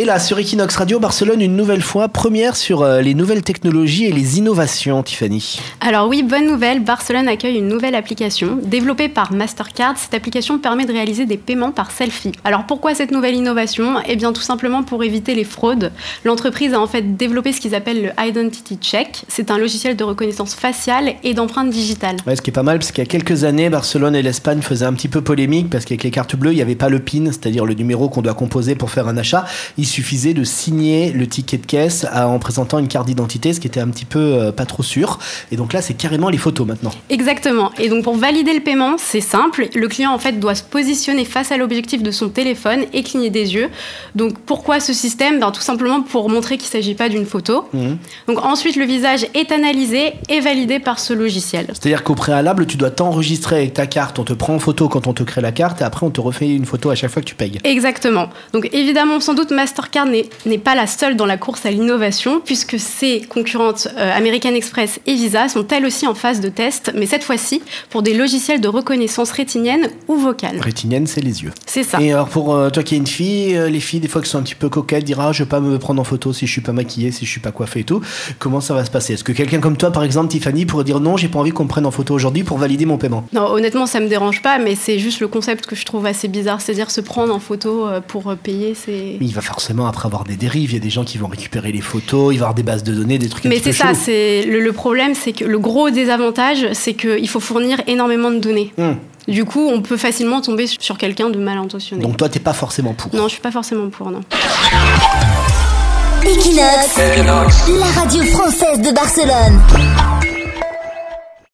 Et là, sur Equinox Radio Barcelone, une nouvelle fois, première sur euh, les nouvelles technologies et les innovations, Tiffany. Alors oui, bonne nouvelle, Barcelone accueille une nouvelle application développée par Mastercard. Cette application permet de réaliser des paiements par selfie. Alors pourquoi cette nouvelle innovation? Eh bien tout simplement pour éviter les fraudes. L'entreprise a en fait développé ce qu'ils appellent le Identity Check. C'est un logiciel de reconnaissance faciale et d'empreinte digitale. Ouais, ce qui est pas mal, parce qu'il y a quelques années, Barcelone et l'Espagne faisaient un petit peu polémique, parce qu'avec les cartes bleues, il n'y avait pas le PIN, c'est-à-dire le numéro qu'on doit composer pour faire un achat. Suffisait de signer le ticket de caisse en présentant une carte d'identité, ce qui était un petit peu euh, pas trop sûr. Et donc là, c'est carrément les photos maintenant. Exactement. Et donc pour valider le paiement, c'est simple. Le client en fait doit se positionner face à l'objectif de son téléphone et cligner des yeux. Donc pourquoi ce système? Ben, Tout simplement pour montrer qu'il ne s'agit pas d'une photo. Mhm. Donc ensuite, le visage est analysé et validé par ce logiciel. C'est-à-dire qu'au préalable, tu dois t'enregistrer avec ta carte, on te prend en photo quand on te crée la carte, et après on te refait une photo à chaque fois que tu payes. Exactement. Donc évidemment, sans doute, Mastercard n'est pas la seule dans la course à l'innovation, puisque ses concurrentes euh, American Express et Visa sont elles aussi en phase de test, mais cette fois-ci pour des logiciels de reconnaissance rétinienne ou vocale. Rétinienne, c'est les yeux. C'est ça. Et alors pour euh, toi qui es une fille, euh, les filles des fois qui sont un petit peu coquettes dira je vais pas me prendre en photo si je suis pas maquillée, si je suis pas coiffée et tout. Comment ça va se passer? Est-ce que quelqu'un comme toi par exemple Tiffany pourrait dire non, j'ai pas envie qu'on me prenne en photo aujourd'hui pour valider mon paiement? Non, honnêtement, ça me dérange pas, mais c'est juste le concept que je trouve assez bizarre, c'est-à-dire se prendre en photo euh, pour payer, c'est. Il va forcément après avoir des dérives, il y a des gens qui vont récupérer les photos, il va y avoir des bases de données, des trucs Mais c'est ça, c'est le, le problème, c'est que le gros désavantage, c'est qu'il faut fournir énormément de données. Hum. Du coup, on peut facilement tomber sur quelqu'un de mal intentionné. Donc toi t'es pas forcément pour. Non, je suis pas forcément pour, non. Equinox, la radio française de Barcelone.